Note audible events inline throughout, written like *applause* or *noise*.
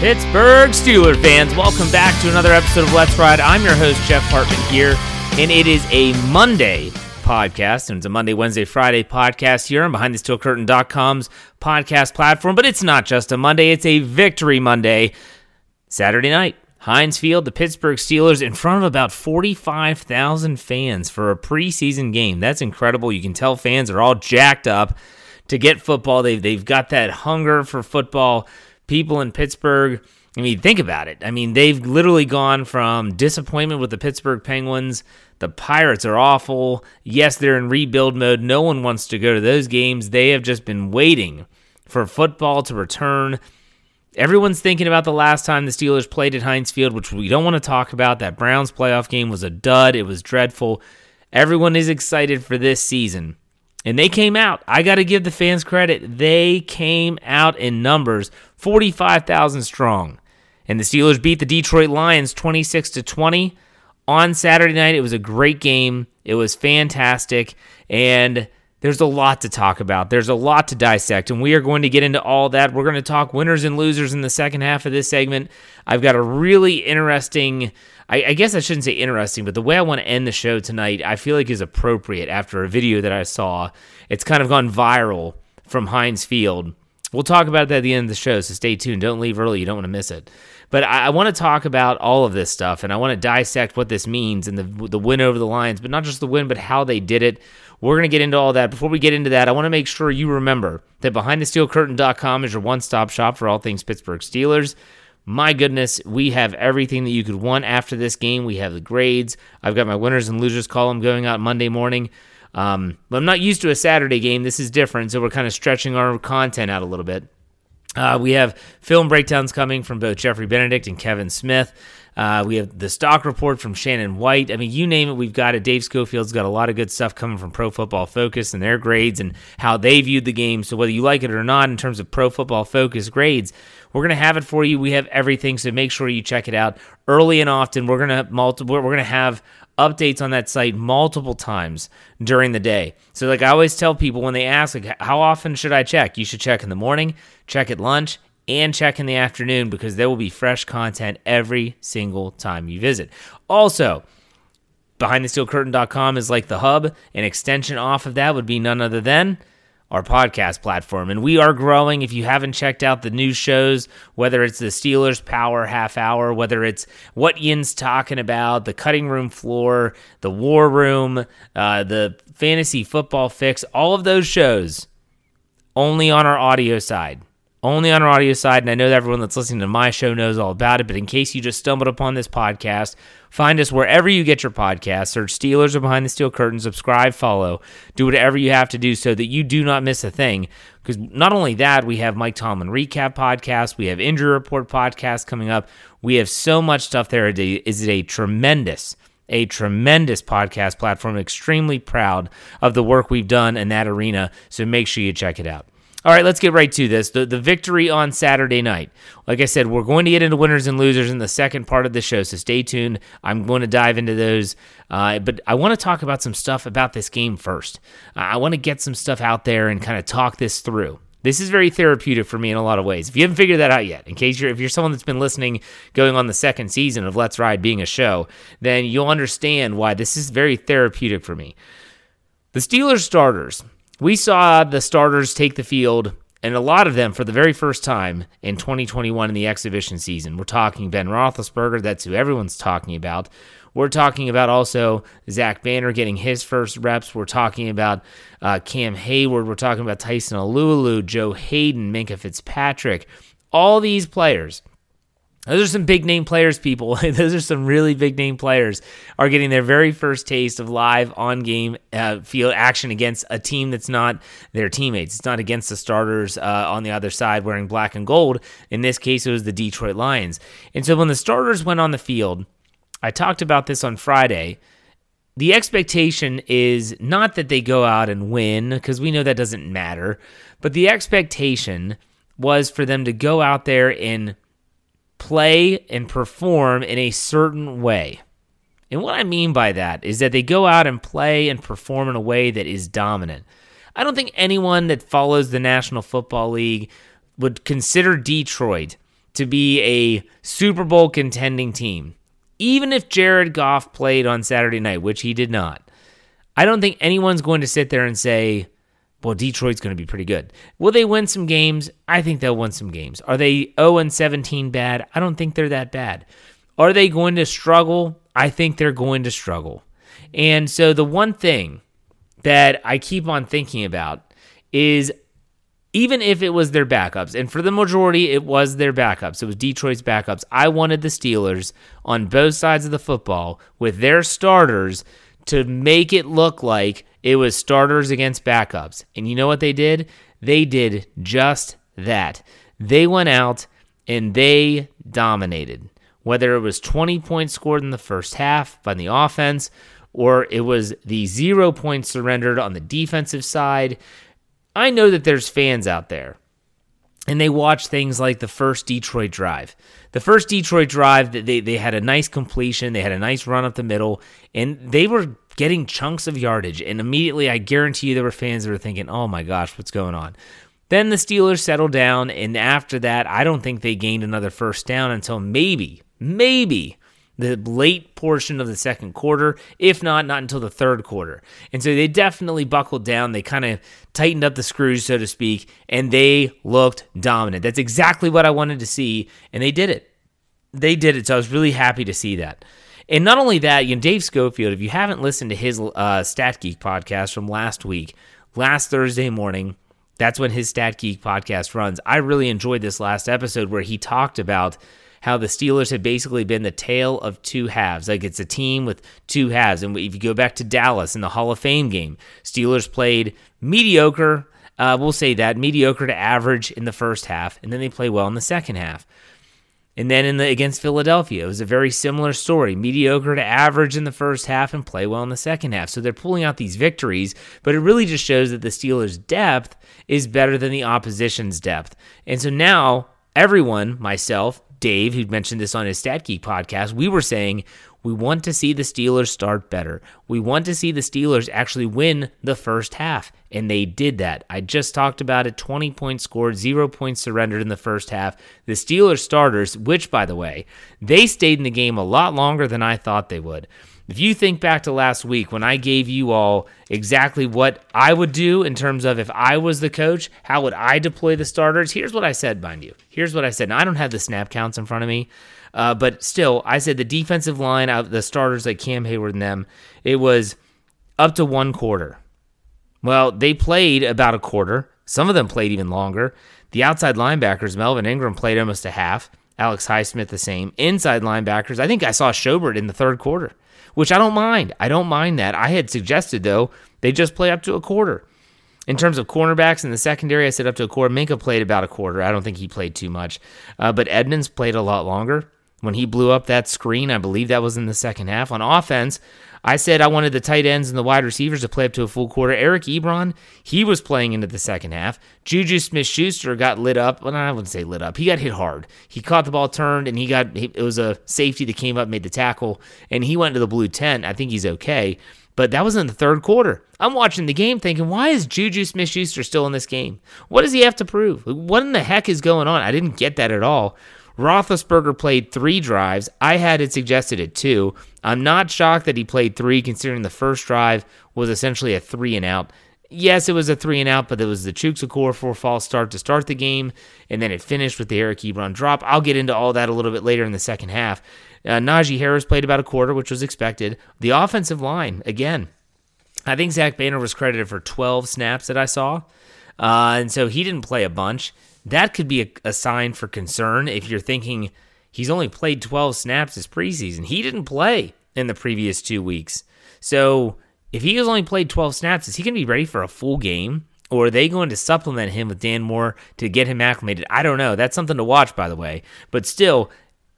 Pittsburgh Steeler fans, welcome back to another episode of Let's Ride. I'm your host, Jeff Hartman here, and it is a Monday podcast, and it's a Monday, Wednesday, Friday podcast here on BehindTheSteelCurtain.com's podcast platform. But it's not just a Monday, it's a Victory Monday. Saturday night, Heinz Field, the Pittsburgh Steelers in front of about 45,000 fans for a preseason game. That's incredible. You can tell fans are all jacked up to get football. They've, they've got that hunger for football people in Pittsburgh. I mean, think about it. I mean, they've literally gone from disappointment with the Pittsburgh Penguins. The Pirates are awful. Yes, they're in rebuild mode. No one wants to go to those games. They have just been waiting for football to return. Everyone's thinking about the last time the Steelers played at Heinz Field, which we don't want to talk about. That Browns playoff game was a dud. It was dreadful. Everyone is excited for this season. And they came out. I got to give the fans credit. They came out in numbers 45,000 strong. And the Steelers beat the Detroit Lions 26 to 20 on Saturday night. It was a great game. It was fantastic and there's a lot to talk about. There's a lot to dissect, and we are going to get into all that. We're going to talk winners and losers in the second half of this segment. I've got a really interesting, I, I, guess I shouldn't say interesting, but the way I want to end the show tonight, I feel like is appropriate after a video that I saw. It's kind of gone viral from Heinz Field. We'll talk about that at the end of the show, so stay tuned. Don't leave early. You don't want to miss it. But I, I want to talk about all of this stuff, and I want to dissect what this means and the, the win over the Lions, but not just the win, but how they did it. We're going to get into all that. Before we get into that, I want to make sure you remember that BehindTheSteelCurtain.com is your one stop shop for all things Pittsburgh Steelers. My goodness, we have everything that you could want after this game. We have the grades. I've got my winners and losers column going out Monday morning. Um, but I'm not used to a Saturday game. This is different, so we're kind of stretching our content out a little bit. Uh, we have film breakdowns coming from both Jeffrey Benedict and Kevin Smith. Uh, we have the stock report from Shannon White. I mean, you name it, we've got it. Dave Schofield's got a lot of good stuff coming from Pro Football Focus and their grades and how they viewed the game. So whether you like it or not, in terms of Pro Football Focus grades, we're gonna have it for you. We have everything, so make sure you check it out early and often. We're gonna multiple. We're gonna have updates on that site multiple times during the day. So like I always tell people when they ask like how often should I check? You should check in the morning, check at lunch, and check in the afternoon because there will be fresh content every single time you visit. Also, BehindTheSteelCurtain.com is like the hub. An extension off of that would be none other than our podcast platform. And we are growing. If you haven't checked out the new shows, whether it's the Steelers Power Half Hour, whether it's what Yinz talking about, the cutting room floor, the war room, uh, the fantasy football fix, all of those shows only on our audio side only on our audio side. And I know that everyone that's listening to my show knows all about it. But in case you just stumbled upon this podcast, find us wherever you get your podcast. Search Steelers or Behind the Steel Curtain. Subscribe, follow, do whatever you have to do so that you do not miss a thing. Because not only that, we have Mike Tomlin recap podcast, we have injury report podcast coming up. We have so much stuff there. It is a tremendous a tremendous podcast platform. Extremely proud of the work we've done in that arena. So make sure you check it out. All right, let's get right to this. The, the victory on Saturday night. Like I said, we're going to get into winners and losers in the second part of the show, so stay tuned. I'm going to dive into those. Uh, but I want to talk about some stuff about this game first. Uh, I want to get some stuff out there and kind of talk this through. This is very therapeutic for me in a lot of ways. If you haven't figured that out yet, in case you're if you're someone that's been listening going on the second season of Let's Ride being a show, then you'll understand why this is very therapeutic for me. The Steelers starters, we saw the starters take the field, and a lot of them for the very first time in 2021 in the exhibition season. We're talking Ben Roethlisberger, that's who everyone's talking about. We're talking about also Zach Banner getting his first reps. We're talking about uh, Cam Hayward. We're talking about Tyson Alualu, Joe Haden, Minkah Fitzpatrick. All these players those are some big name players, people. *laughs* Those are some really big name players are getting their very first taste of live on game uh, field action against a team that's not their teammates. It's not against the starters uh, on the other side wearing black and gold. In this case, it was the Detroit Lions. And so when the starters went on the field, I talked about this on Friday. The expectation is not that they go out and win, because we know that doesn't matter, but the expectation was for them to go out there and play and perform in a certain way. And what I mean by that is that they go out and play and perform in a way that is dominant. I don't think anyone that follows the National Football League would consider Detroit to be a Super Bowl contending team. Even if Jared Goff played on Saturday night, which he did not, I don't think anyone's going to sit there and say, well, Detroit's going to be pretty good. Will they win some games? I think they'll win some games. Are they 0 and 17 bad? I don't think they're that bad. Are they going to struggle? I think they're going to struggle. And so the one thing that I keep on thinking about is even if it was their backups, and for the majority it was their backups, it was Detroit's backups, I wanted the Steelers on both sides of the football with their starters to make it look like it was starters against backups. And you know what they did? They did just that. They went out and they dominated. Whether it was 20 points scored in the first half by the offense or it was the zero points surrendered on the defensive side, I know that there's fans out there and they watch things like the first Detroit drive. The first Detroit drive, they, they had a nice completion, they had a nice run up the middle, and they were getting chunks of yardage. And immediately, I guarantee you, there were fans that were thinking, oh my gosh, what's going on? Then the Steelers settled down, and after that, I don't think they gained another first down until maybe, maybe the late portion of the second quarter, if not, not until the third quarter. And so they definitely buckled down. They kind of tightened up the screws, so to speak, and they looked dominant. That's exactly what I wanted to see, and they did it. They did it. So I was really happy to see that. And not only that, you know, Dave Schofield, if you haven't listened to his uh, Stat Geek podcast from last week, last Thursday morning, that's when his Stat Geek podcast runs. I really enjoyed this last episode where he talked about how the Steelers have basically been the tale of two halves. Like it's a team with two halves. And if you go back to Dallas in the Hall of Fame game, Steelers played mediocre. Uh, we'll say that mediocre to average in the first half, and then they play well in the second half. And then in the against Philadelphia, it was a very similar story. Mediocre to average in the first half and play well in the second half. So they're pulling out these victories, but it really just shows that the Steelers' depth is better than the opposition's depth. And so now everyone, myself, Dave, who mentioned this on his Stat Geek podcast, we were saying we want to see the Steelers start better. We want to see the Steelers actually win the first half, and they did that. I just talked about it 20 points scored, zero points surrendered in the first half. The Steelers starters, which, by the way, they stayed in the game a lot longer than I thought they would. If you think back to last week when I gave you all exactly what I would do in terms of if I was the coach, how would I deploy the starters? Here's what I said, mind you. Here's what I said. Now, I don't have the snap counts in front of me, uh, but still, I said the defensive line of the starters like Cam Hayward and them, it was up to one quarter. Well, they played about a quarter. Some of them played even longer. The outside linebackers, Melvin Ingram played almost a half. Alex Highsmith the same. Inside linebackers, I think I saw Schobert in the third quarter which I don't mind. I don't mind that. I had suggested, though, they just play up to a quarter. In terms of cornerbacks in the secondary, I said up to a quarter. Minkah played about a quarter. I don't think he played too much. Uh, but Edmonds played a lot longer. When he blew up that screen, I believe that was in the second half. On offense, I said I wanted the tight ends and the wide receivers to play up to a full quarter. Eric Ebron, he was playing into the second half. Juju Smith Schuster got lit up. Well, I wouldn't say lit up. He got hit hard. He caught the ball turned, and he got it was a safety that came up, made the tackle, and he went to the blue tent. I think he's okay. But that was in the third quarter. I'm watching the game thinking, why is Juju Smith Schuster still in this game? What does he have to prove? What in the heck is going on? I didn't get that at all. Roethlisberger played three drives. I had it suggested at two. I'm not shocked that he played three, considering the first drive was essentially a three and out. Yes, it was a three and out, but it was the Chuks Okorafor for false start to start the game, and then it finished with the Eric Ebron drop. I'll get into all that a little bit later in the second half. Uh, Najee Harris played about a quarter, which was expected. The offensive line, again, I think Zach Banner was credited for 12 snaps that I saw, uh, and so he didn't play a bunch that could be a, a sign for concern if you're thinking he's only played 12 snaps this preseason. He didn't play in the previous two weeks. So if he has only played 12 snaps, is he going to be ready for a full game? Or are they going to supplement him with Dan Moore to get him acclimated? I don't know. That's something to watch, by the way. But still,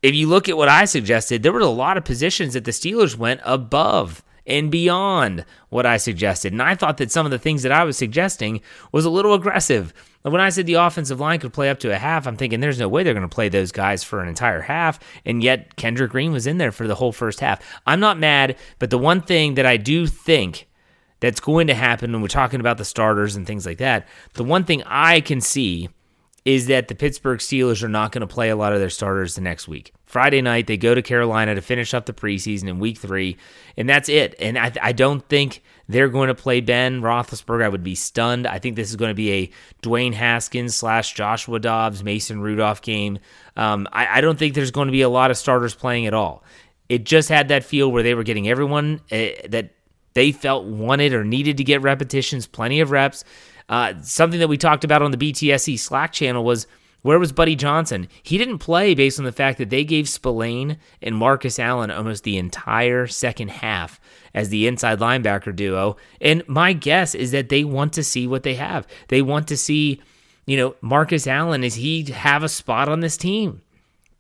if you look at what I suggested, there were a lot of positions that the Steelers went above and beyond what I suggested. And I thought that some of the things that I was suggesting was a little aggressive. When I said the offensive line could play up to a half, I'm thinking there's no way they're going to play those guys for an entire half. And yet Kendrick Green was in there for the whole first half. I'm not mad, but the one thing that I do think that's going to happen when we're talking about the starters and things like that, the one thing I can see is that the Pittsburgh Steelers are not going to play a lot of their starters the next week. Friday night, they go to Carolina to finish up the preseason in week three, and that's it. And I, I don't think they're going to play Ben Roethlisberger. I would be stunned. I think this is going to be a Dwayne Haskins slash Joshua Dobbs, Mason Rudolph game. Um, I, I, don't think there's going to be a lot of starters playing at all. It just had that feel where they were getting everyone uh, that they felt wanted or needed to get repetitions, plenty of reps. Uh, something that we talked about on the BTSC Slack channel was where was Buddy Johnson? He didn't play based on the fact that they gave Spillane and Marcus Allen almost the entire second half as the inside linebacker duo. And my guess is that they want to see what they have. They want to see, you know, Marcus Allen, does he have a spot on this team?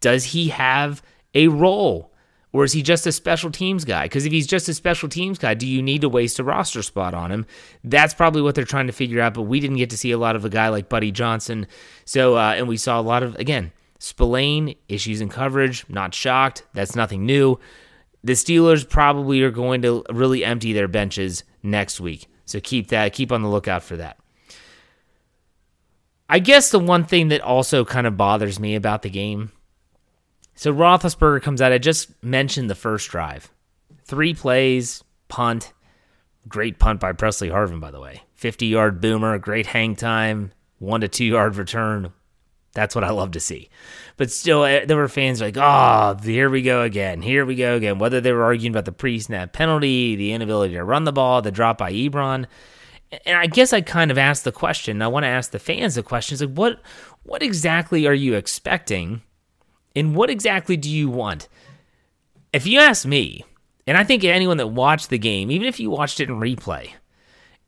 Does he have a role? Or is he just a special teams guy? Because if he's just a special teams guy, do you need to waste a roster spot on him? That's probably what they're trying to figure out. But we didn't get to see a lot of a guy like Buddy Johnson. So, uh, and we saw a lot of, again, Spillane, issues in coverage, not shocked. That's nothing new. The Steelers probably are going to really empty their benches next week. So keep that, keep on the lookout for that. I guess the one thing that also kind of bothers me about the game so Roethlisberger comes out. I just mentioned the first drive. Three plays, punt. Great punt by Pressley Harvin, by the way. 50 yard boomer, great hang time, one to two yard return. That's what I love to see. But still, eh, there were fans like, oh, here we go again. Here we go again. Whether they were arguing about the pre snap penalty, the inability to run the ball, the drop by Ebron. And I guess I kind of asked the question. I want to ask the fans the question. It's like, what, what exactly are you expecting and what exactly do you want? If you ask me, and I think anyone that watched the game, even if you watched it in replay,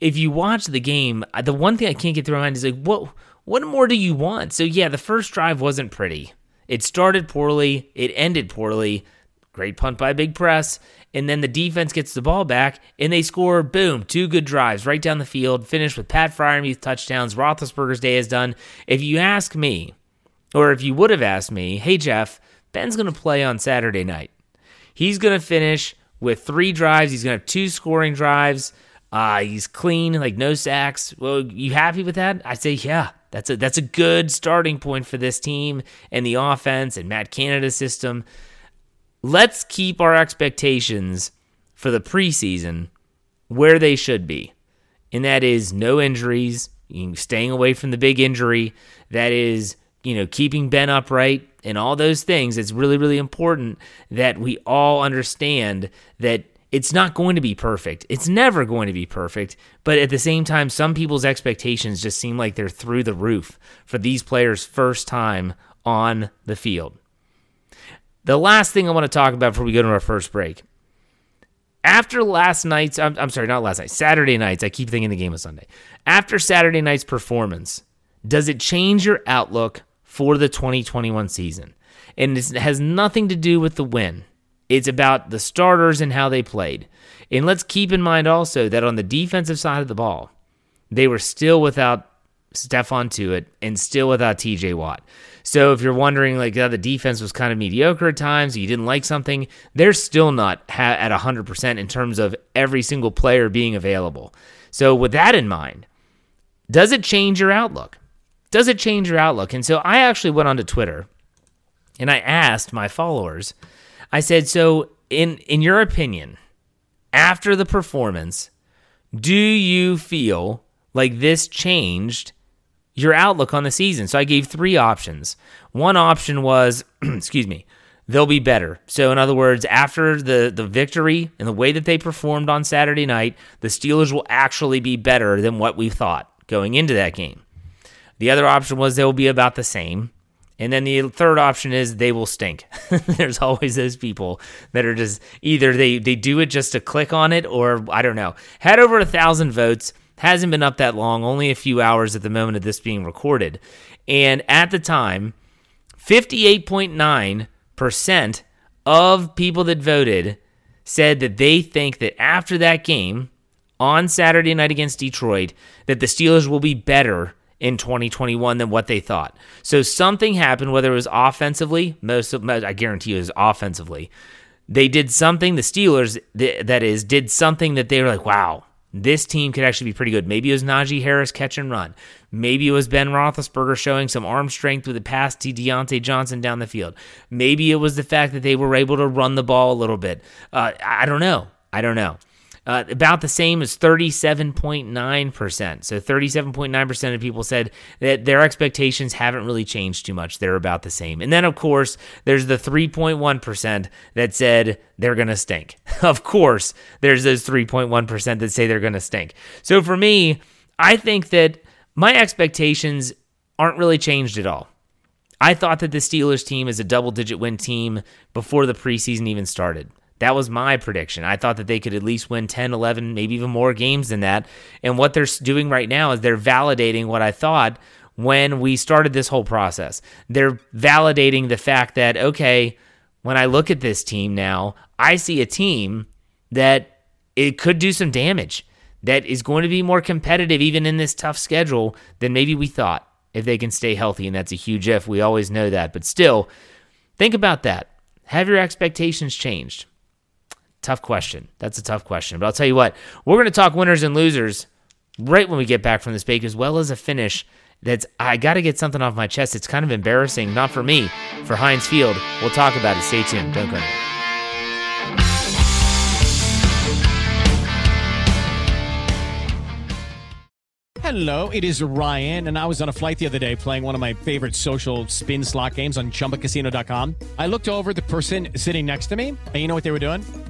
if you watch the game, uh, the one thing I can't get through my mind is like, what what more do you want? So yeah, the first drive wasn't pretty. It started poorly, it ended poorly. Great punt by Big Press, and then the defense gets the ball back, and they score. Boom, two good drives right down the field. Finished with Pat Freiermuth touchdowns. Roethlisberger's day is done. If you ask me, or if you would have asked me, hey, Jeff, Ben's going to play on Saturday night. He's going to finish with three drives. He's going to have two scoring drives. Uh, he's clean, like no sacks. Well, you happy with that? I say, yeah, that's a that's a good starting point for this team and the offense and Matt Canada's system. Let's keep our expectations for the preseason where they should be. And that is no injuries, staying away from the big injury. That is, you know, keeping Ben upright and all those things. It's really, really important that we all understand that it's not going to be perfect. It's never going to be perfect. But at the same time, some people's expectations just seem like they're through the roof for these players' first time on the field. The last thing I want to talk about before we go to our first break. After last night's, I'm, I'm sorry, not last night, Saturday night's, I keep thinking the game was Sunday. After Saturday night's performance, does it change your outlook for the 2021 season? And it has nothing to do with the win. It's about the starters and how they played. And let's keep in mind also that on the defensive side of the ball, they were still without Stephon Tuitt and still without TJ Watt. So if you're wondering, like, the defense was kind of mediocre at times, you didn't like something, they're still not ha- at 100% in terms of every single player being available. So with that in mind, does it change your outlook? Does it change your outlook? And so I actually went onto Twitter and I asked my followers – I said, so in in your opinion, after the performance, do you feel like this changed your outlook on the season? So I gave three options. One option was, *clears throat* excuse me, they'll be better. So in other words, after the the victory and the way that they performed on Saturday night, the Steelers will actually be better than what we thought going into that game. The other option was they will be about the same. And then the third option is they will stink. *laughs* There's always those people that are just either they they do it just to click on it or I don't know. Had over a thousand votes. Hasn't been up that long, only a few hours at the moment of this being recorded. And at the time, 58.9% of people that voted said that they think that after that game on Saturday night against Detroit, that the Steelers will be better in 2021 than what they thought. So something happened, whether it was offensively, most of, I guarantee you it was offensively. They did something, the Steelers, that is, did something that they were like, wow, this team could actually be pretty good. Maybe it was Najee Harris catch and run. Maybe it was Ben Roethlisberger showing some arm strength with a pass to Diontae Johnson down the field. Maybe it was the fact that they were able to run the ball a little bit. Uh, I don't know. I don't know uh, about the same as 37.9%. So 37.9% of people said that their expectations haven't really changed too much. They're about the same. And then, of course, there's the 3.1% that said they're going to stink. *laughs* of course, there's those 3.1% that say they're going to stink. So for me, I think that my expectations aren't really changed at all. I thought that the Steelers team is a double digit win team before the preseason even started. That was my prediction. I thought that they could at least win 10, 11, maybe even more games than that. And what they're doing right now is they're validating what I thought when we started this whole process. They're validating the fact that, okay, when I look at this team now, I see a team that it could do some damage, that is going to be more competitive even in this tough schedule than maybe we thought if they can stay healthy. And that's a huge if. We always know that. But still, think about that. Have your expectations changed? Tough question. That's a tough question. But I'll tell you what, we're going to talk winners and losers right when we get back from this break, as well as a finish that's, I got to get something off my chest. It's kind of embarrassing, not for me, for Heinz Field. We'll talk about it. Stay tuned. Don't go anywhere. Hello, it is Ryan, and I was on a flight the other day playing one of my favorite social spin slot games on chumbacasino.com. I looked over the person sitting next to me, and you know what they were doing?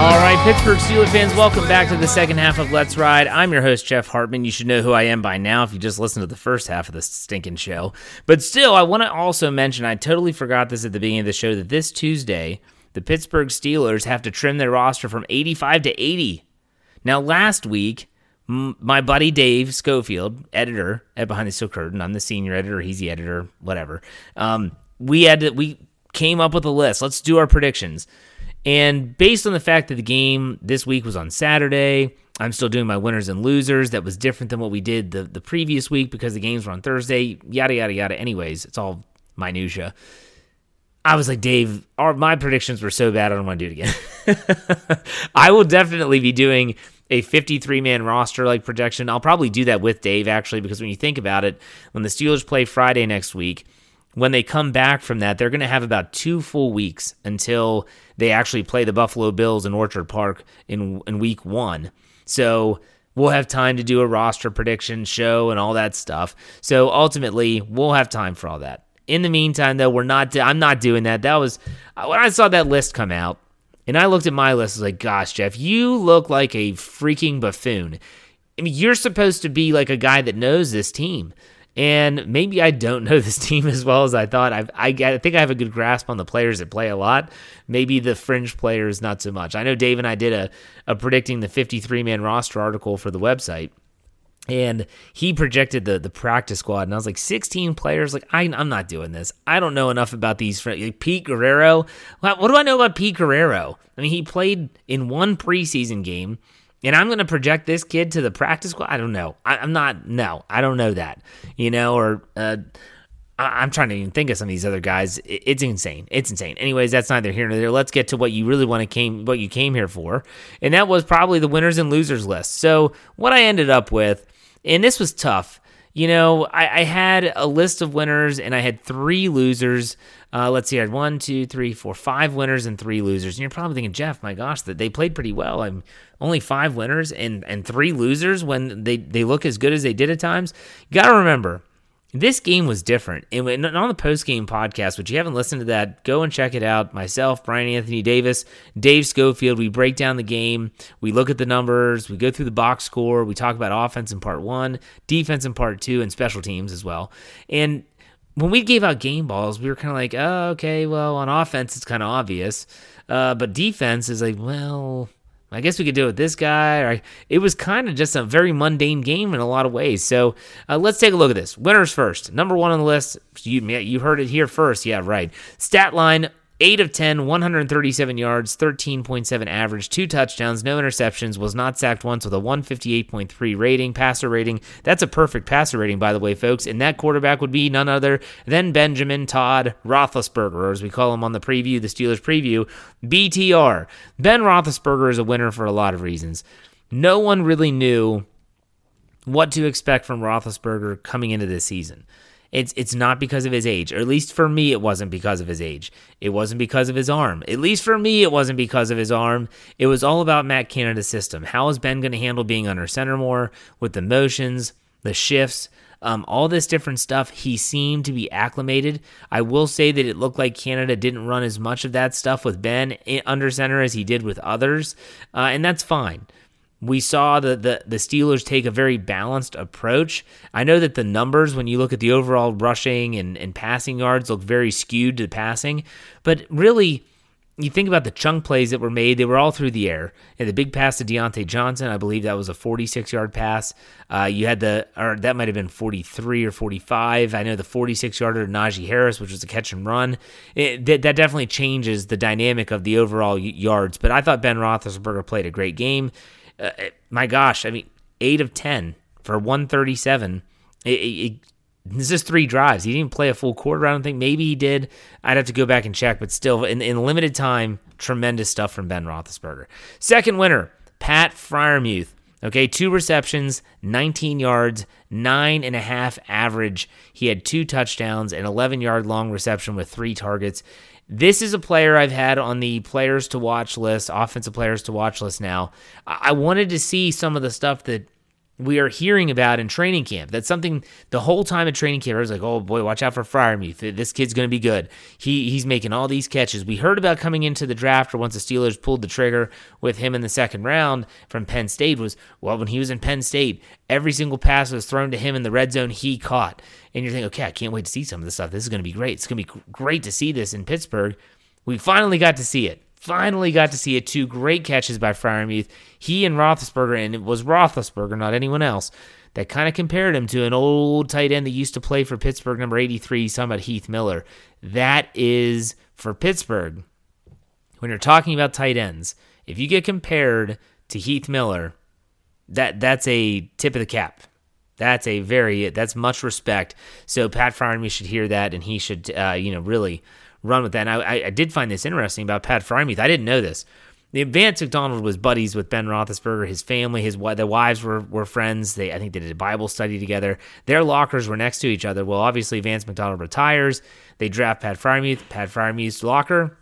All right, Pittsburgh Steelers fans, welcome back to the second half of Let's Ride. I'm your host, Jeff Hartman. You should know who I am by now if you just listened to the first half of this stinking show. But still, I want to also mention I totally forgot this at the beginning of the show that this Tuesday, the Pittsburgh Steelers have to trim their roster from 85 to 80. Now, last week, my buddy Dave Schofield, editor at Behind the Steel Curtain, I'm the senior editor, he's the editor, whatever. Um, we had to, we came up with a list. Let's do our predictions. And based on the fact that the game this week was on Saturday, I'm still doing my winners and losers. That was different than what we did the, the previous week because the games were on Thursday, yada, yada, yada. Anyways, it's all minutia. I was like, Dave, our, my predictions were so bad, I don't want to do it again. *laughs* I will definitely be doing a 53 man roster like projection. I'll probably do that with Dave, actually, because when you think about it, when the Steelers play Friday next week, when they come back from that, they're going to have about two full weeks until they actually play the Buffalo Bills in Orchard Park in in week one. So we'll have time to do a roster prediction show and all that stuff. So ultimately, we'll have time for all that. In the meantime, though, we're not. I'm not doing that. That was when I saw that list come out, and I looked at my list. I was like, "Gosh, Jeff, you look like a freaking buffoon." I mean, you're supposed to be like a guy that knows this team. And maybe I don't know *laughs* this team as well as I thought. I've, I, I think I have a good grasp on the players that play a lot. Maybe the fringe players, not so much. I know Dave and I did a, a predicting the 53 man roster article for the website. And he projected the the practice squad, and I was like, 16 players. Like, I, I'm not doing this. I don't know enough about these. Like Pete Guerrero. What, what do I know about Pete Guerrero? I mean, he played in one preseason game and I'm going to project this kid to the practice squad. I don't know. I, am not. No, I don't know that. You know, or uh, I, am trying to even think of some of these other guys. It, it's insane. It's insane. Anyways, that's neither here nor there. Let's get to what you really want to came, what you came here for, and that was probably the winners and losers list. So what I ended up with, and this was tough. You know, I, I had a list of winners and I had three losers. Uh, let's see, I had one, two, three, four, five winners and three losers. And you're probably thinking, Jeff, my gosh, that they played pretty well. I'm only five winners and and three losers when they they look as good as they did at times. You got to remember, this game was different. And on the post game podcast, which you haven't listened to that, go and check it out. Myself, Brian Anthony Davis, Dave Schofield, we break down the game. We look at the numbers. We go through the box score. We talk about offense in part one, defense in part two, and special teams as well. And when we gave out game balls, we were kind of like, oh, okay, well, on offense, it's kind of obvious. Uh, but defense is like, well, I guess we could do it with this guy. Or it was kind of just a very mundane game in a lot of ways. So uh, let's take a look at this. Winners first. Number one on the list. You you heard it here first. Yeah, right. Stat line 8 of 10, 137 yards, 13.7 average, two touchdowns, no interceptions, was not sacked once with a 158.3 rating, passer rating. That's a perfect passer rating, by the way, folks. And that quarterback would be none other than Benjamin Todd Roethlisberger, or as we call him on the preview, the Steelers preview, BTR. Ben Roethlisberger is a winner for a lot of reasons. No one really knew what to expect from Roethlisberger coming into this season. It's it's not because of his age, or at least for me, it wasn't because of his age. It wasn't because of his arm. At least for me, it wasn't because of his arm. It was all about Matt Canada's system. How is Ben going to handle being under center more with the motions, the shifts? Um, all this different stuff, he seemed to be acclimated. I will say that it looked like Canada didn't run as much of that stuff with Ben under center as he did with others, uh, and that's fine we saw the, the, the Steelers take a very balanced approach. I know that the numbers, when you look at the overall rushing and, and passing yards, look very skewed to the passing. But really, you think about the chunk plays that were made, they were all through the air. And the big pass to Diontae Johnson, I believe that was a 46 yard pass. Uh, you had the, or that might have been 43 or 45. I know the 46 yarder to Najee Harris, which was a catch and run. It, that, that definitely changes the dynamic of the overall yards. But I thought Ben Roethlisberger played a great game uh, my gosh, I mean, eight of ten for 137. It, it, it, this is three drives. He didn't play a full quarter. I don't think. Maybe he did. I'd have to go back and check. But still, in, in limited time, tremendous stuff from Ben Roethlisberger. Second winner, Pat Freiermuth. Okay, two receptions, 19 yards, nine and a half average. He had two touchdowns, an 11 yard long reception with three targets. This is a player I've had on the players to watch list, offensive players to watch list now. I wanted to see some of the stuff that we are hearing about in training camp. That's something the whole time in training camp, I was like, oh boy, watch out for Freiermuth. This kid's going to be good. He He's making all these catches. We heard about coming into the draft or once the Steelers pulled the trigger with him in the second round from Penn State was, well, when he was in Penn State, every single pass was thrown to him in the red zone, he caught. And you're thinking, okay, I can't wait to see some of this stuff. This is going to be great. It's going to be great to see this in Pittsburgh. We finally got to see it. Finally got to see it. Two great catches by Freiermuth. He and Roethlisberger, and it was Roethlisberger, not anyone else, that kind of compared him to an old tight end that used to play for Pittsburgh, number 83. He's talking about Heath Miller. That is for Pittsburgh. When you're talking about tight ends, if you get compared to Heath Miller, that that's a tip of the cap. That's a very that's much respect. So Pat Freiermuth should hear that, and he should uh, you know really run with that. And I, I did find this interesting about Pat Freiermuth. I didn't know this. The Vance McDonald was buddies with Ben Roethlisberger. His family, his their wives were were friends. They I think they did a Bible study together. Their lockers were next to each other. Well, obviously Vance McDonald retires. They draft Pat Freiermuth. Pat Freiermuth's locker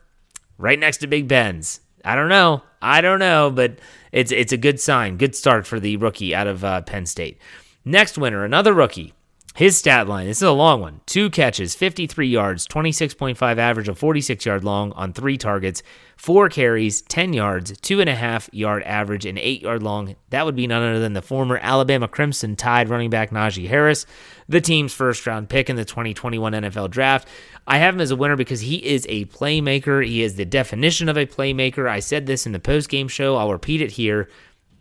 right next to Big Ben's. I don't know. I don't know, but it's it's a good sign. Good start for the rookie out of uh, Penn State. Next winner, another rookie. His stat line, this is a long one. Two catches, 53 yards, 26.5 average of 46 yard long on three targets, four carries, 10 yards, two and a half yard average, and eight yard long. That would be none other than the former Alabama Crimson Tide running back Najee Harris, the team's first round pick in the 2021 NFL draft. I have him as a winner because he is a playmaker. He is the definition of a playmaker. I said this in the post game show. I'll repeat it here.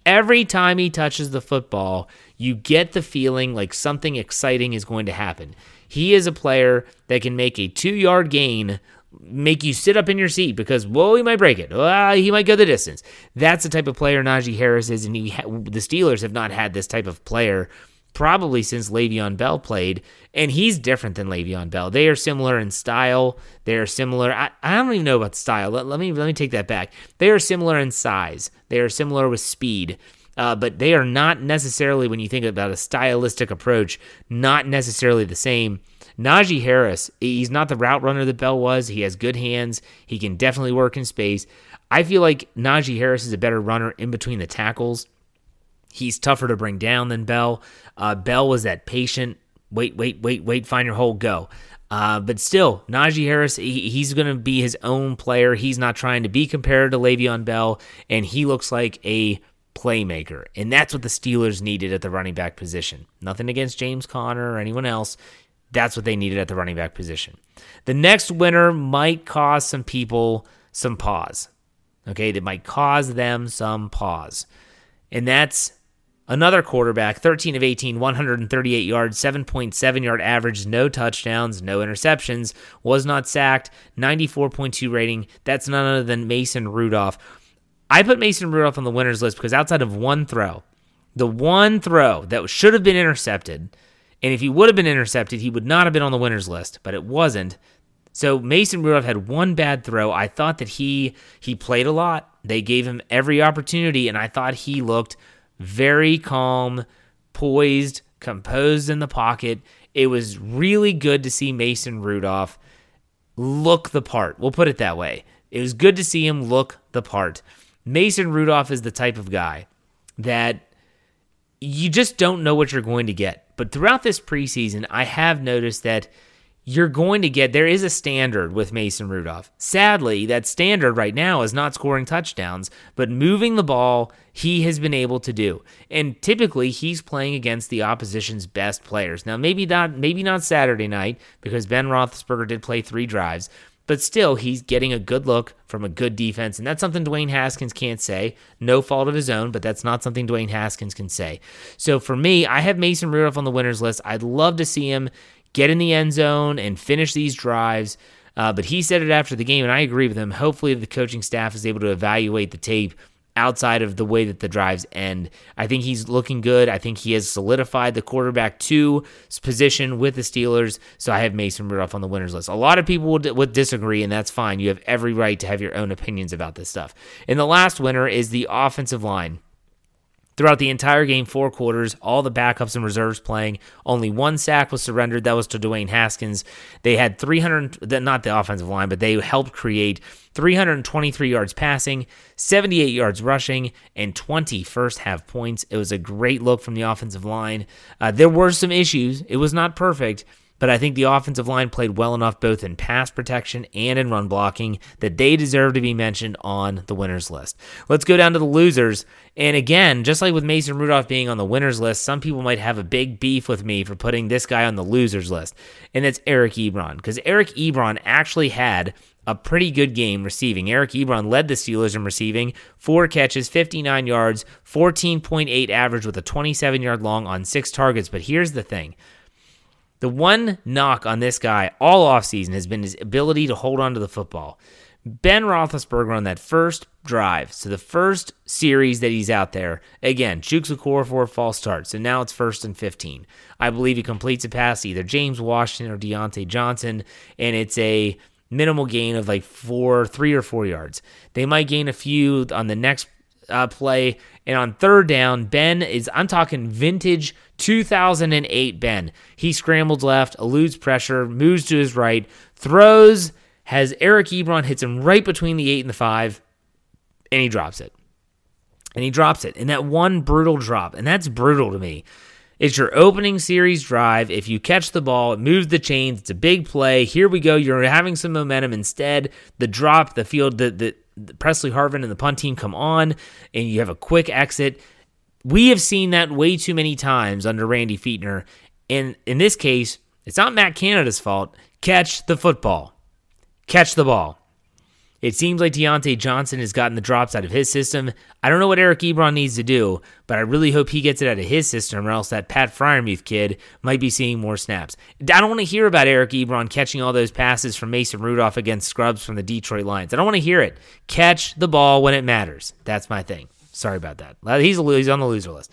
Every time he touches the football, you get the feeling like something exciting is going to happen. He is a player that can make a two yard gain make you sit up in your seat because whoa he might break it well, he might go the distance that's the type of player Najee Harris is and he ha- the Steelers have not had this type of player probably since Le'Veon Bell played and he's different than Le'Veon Bell they are similar in style they are similar I, I don't even know about style let, let me let me take that back they are similar in size they are similar with speed uh, but they are not necessarily, when you think about a stylistic approach, not necessarily the same. Najee Harris, he's not the route runner that Bell was. He has good hands. He can definitely work in space. I feel like Najee Harris is a better runner in between the tackles. He's tougher to bring down than Bell. Uh, Bell was that patient, wait, wait, wait, wait, find your hole, go. Uh, but still, Najee Harris, he, he's going to be his own player. He's not trying to be compared to Le'Veon Bell, and he looks like a playmaker. And that's what the Steelers needed at the running back position. Nothing against James Conner or anyone else. That's what they needed at the running back position. The next winner might cause some people some pause. Okay, that might cause them some pause. And that's another quarterback, 13 of 18, 138 yards, 7.7 yard average, no touchdowns, no interceptions, was not sacked, 94.2 rating. That's none other than Mason Rudolph. I put Mason Rudolph on the winners list because outside of one throw, the one throw that should have been intercepted, and if he would have been intercepted, he would not have been on the winners list, but it wasn't. So Mason Rudolph had one bad throw. I thought that he he played a lot. They gave him every opportunity, and I thought he looked very calm, poised, composed in the pocket. It was really good to see Mason Rudolph look the part. We'll put it that way. It was good to see him look the part. Mason Rudolph is the type of guy that you just don't know what you're going to get. But throughout this preseason, I have noticed that you're going to get there is a standard with Mason Rudolph. Sadly, that standard right now is not scoring touchdowns, but moving the ball he has been able to do. And typically he's playing against the opposition's best players. Now maybe not maybe not Saturday night because Ben Roethlisberger did play 3 drives, but still, he's getting a good look from a good defense, and that's something Dwayne Haskins can't say. No fault of his own, but that's not something Dwayne Haskins can say. So for me, I have Mason Rudolph on the winners list. I'd love to see him get in the end zone and finish these drives. Uh, but he said it after the game, and I agree with him. Hopefully, the coaching staff is able to evaluate the tape outside of the way that the drives end. I think he's looking good. I think he has solidified the quarterback two position with the Steelers. So I have Mason Rudolph on the winners list. A lot of people would, would disagree, and that's fine. You have every right to have your own opinions about this stuff. And the last winner is the offensive line. Throughout the entire game, four quarters, all the backups and reserves playing. Only one sack was surrendered. That was to Dwayne Haskins. They had 300, not the offensive line, but they helped create 323 yards passing, 78 yards rushing, and 20 first half points. It was a great look from the offensive line. Uh, there were some issues. It was not perfect, but I think the offensive line played well enough both in pass protection and in run blocking that they deserve to be mentioned on the winners list. Let's go down to the losers. And again, just like with Mason Rudolph being on the winners list, some people might have a big beef with me for putting this guy on the losers list. And it's Eric Ebron, because Eric Ebron actually had a pretty good game receiving. Eric Ebron led the Steelers in receiving, four catches, 59 yards, 14.8 average with a 27 yard long on six targets. But here's the thing the one knock on this guy all offseason has been his ability to hold on to the football. Ben Roethlisberger on that first drive, so the first series that he's out there, again, Chuks Okorafor a false start. So now it's first and 15. I believe he completes a pass either James Washington or Diontae Johnson, and it's a minimal gain of like four, three or four yards. They might gain a few on the next uh, play. And on third down, Ben is, I'm talking vintage 2008 Ben. He scrambles left, eludes pressure, moves to his right, throws, has Eric Ebron hits him right between the eight and the five, and he drops it. And he drops it. And that one brutal drop, and that's brutal to me. It's your opening series drive. If you catch the ball, it moves the chains. It's a big play. Here we go. You're having some momentum. Instead, the drop, the field, the, the, the Pressley Harvin and the punt team come on, and you have a quick exit. We have seen that way too many times under Randy Fichtner. And in this case, it's not Matt Canada's fault. Catch the football. Catch the ball. It seems like Diontae Johnson has gotten the drops out of his system. I don't know what Eric Ebron needs to do, but I really hope he gets it out of his system, or else that Pat Freiermuth kid might be seeing more snaps. I don't want to hear about Eric Ebron catching all those passes from Mason Rudolph against scrubs from the Detroit Lions. I don't want to hear it. Catch the ball when it matters. That's my thing. Sorry about that. He's, he's on the loser list.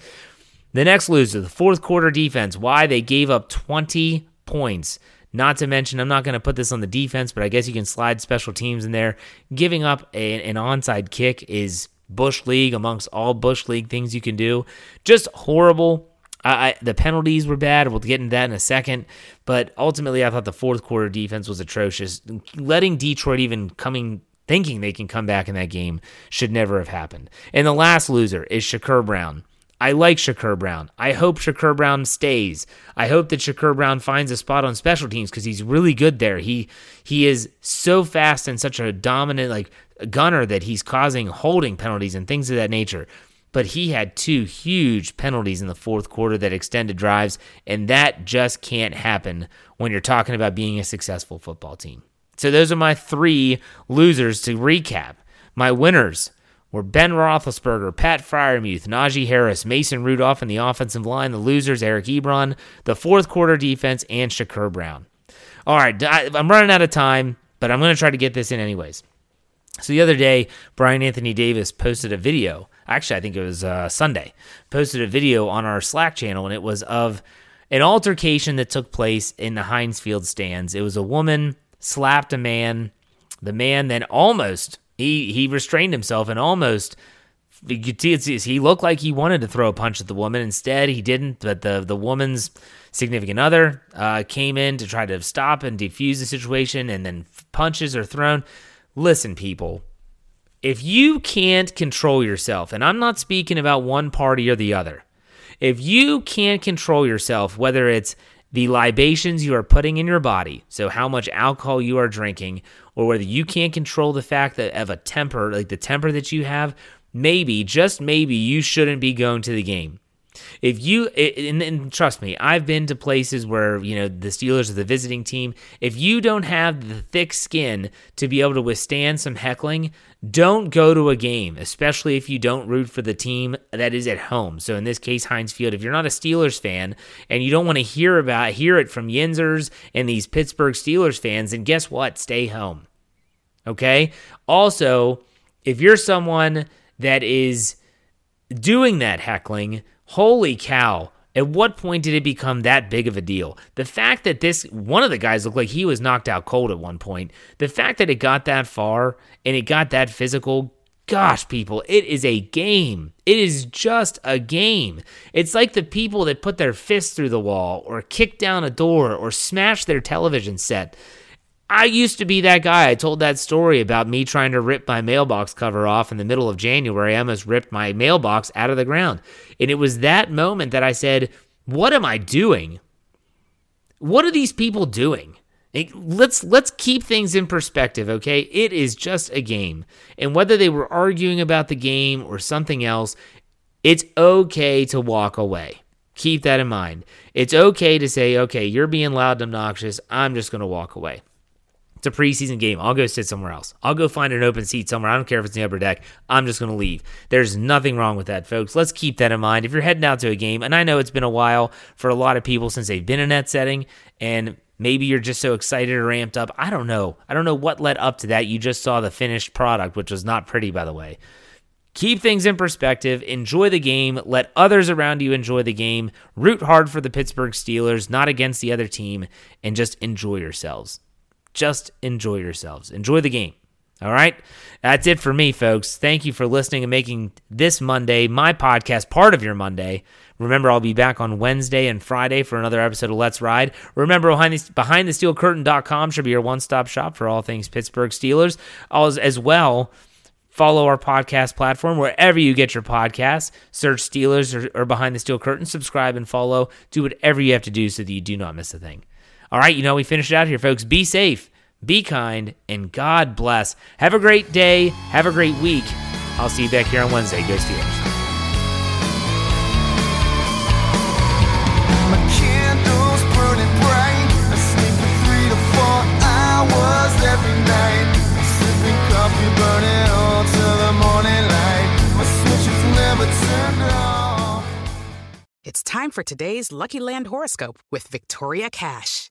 The next loser, the fourth quarter defense. Why they gave up 20 points not to mention, I'm not going to put this on the defense, but I guess you can slide special teams in there. Giving up a, an onside kick is Bush League amongst all Bush League things you can do. Just horrible. I, I, the penalties were bad. We'll get into that in a second. But ultimately, I thought the fourth quarter defense was atrocious. Letting Detroit even coming thinking they can come back in that game should never have happened. And the last loser is Shakur Brown. I like Shakur Brown. I hope Shakur Brown stays. I hope that Shakur Brown finds a spot on special teams because he's really good there. He he is so fast and such a dominant like gunner that he's causing holding penalties and things of that nature. But he had two huge penalties in the fourth quarter that extended drives, and that just can't happen when you're talking about being a successful football team. So those are my three losers to recap. My winners were Ben Roethlisberger, Pat Freiermuth, Najee Harris, Mason Rudolph, and the offensive line. The losers, Eric Ebron, the fourth quarter defense, and Shakur Brown. All right, I'm running out of time, but I'm going to try to get this in anyways. So the other day, Brian Anthony Davis posted a video. Actually, I think it was uh, Sunday. Posted a video on our Slack channel, and it was of an altercation that took place in the Heinz Field stands. It was a woman slapped a man. The man then almost he he restrained himself and almost he looked like he wanted to throw a punch at the woman. Instead, he didn't. But the the woman's significant other uh, came in to try to stop and defuse the situation, and then punches are thrown. Listen, people, if you can't control yourself, and I'm not speaking about one party or the other, if you can't control yourself, whether it's the libations you are putting in your body, so how much alcohol you are drinking, or whether you can't control the fact that of a temper, like the temper that you have, maybe, just maybe, you shouldn't be going to the game. If you and, and, trust me, I've been to places where you know the Steelers are the visiting team. If you don't have the thick skin to be able to withstand some heckling, don't go to a game, especially if you don't root for the team that is at home. So in this case, Heinz Field. If you're not a Steelers fan and you don't want to hear about hear it from Yinzers and these Pittsburgh Steelers fans, then guess what? Stay home. Okay. Also, if you're someone that is doing that heckling Holy cow. At what point did it become that big of a deal? The fact that this one of the guys looked like he was knocked out cold at one point, the fact that it got that far and it got that physical, gosh, people, it is a game. It is just a game. It's like the people that put their fists through the wall or kick down a door or smash their television set. I used to be that guy. I told that story about me trying to rip my mailbox cover off in the middle of January. I almost ripped my mailbox out of the ground. And it was that moment that I said, What am I doing? What are these people doing? let's let's keep things in perspective, okay? It is just a game. And whether they were arguing about the game or something else, it's okay to walk away. Keep that in mind. It's okay to say, okay, you're being loud and obnoxious. I'm just going to walk away. It's a preseason game. I'll go sit somewhere else. I'll go find an open seat somewhere. I don't care if it's in the upper deck. I'm just going to leave. There's nothing wrong with that, folks. Let's keep that in mind. If you're heading out to a game, and I know it's been a while for a lot of people since they've been in that setting, and maybe you're just so excited or ramped up. I don't know. I don't know what led up to that. You just saw the finished product, which was not pretty, by the way. Keep things in perspective, enjoy the game, let others around you enjoy the game, root hard for the Pittsburgh Steelers, not against the other team, and just enjoy yourselves. Just enjoy yourselves. Enjoy the game. All right? That's it for me, folks. Thank you for listening and making this Monday, my podcast, part of your Monday. Remember, I'll be back on Wednesday and Friday for another episode of Let's Ride. Remember, behind the, behindthesteelcurtain.com should be your one stop shop for all things Pittsburgh Steelers. As, as well, Follow our podcast platform wherever you get your podcasts. Search Steelers or, or, Behind the Steel Curtain. Subscribe and follow. Do whatever you have to do so that you do not miss a thing. All right, you know, we finished out here, folks. Be safe, be kind, and God bless. Have a great day. Have a great week. I'll see you back here on Wednesday. Go Steelers. every night. Sipping coffee, burning it's time for today's Lucky Land horoscope with Victoria Cash.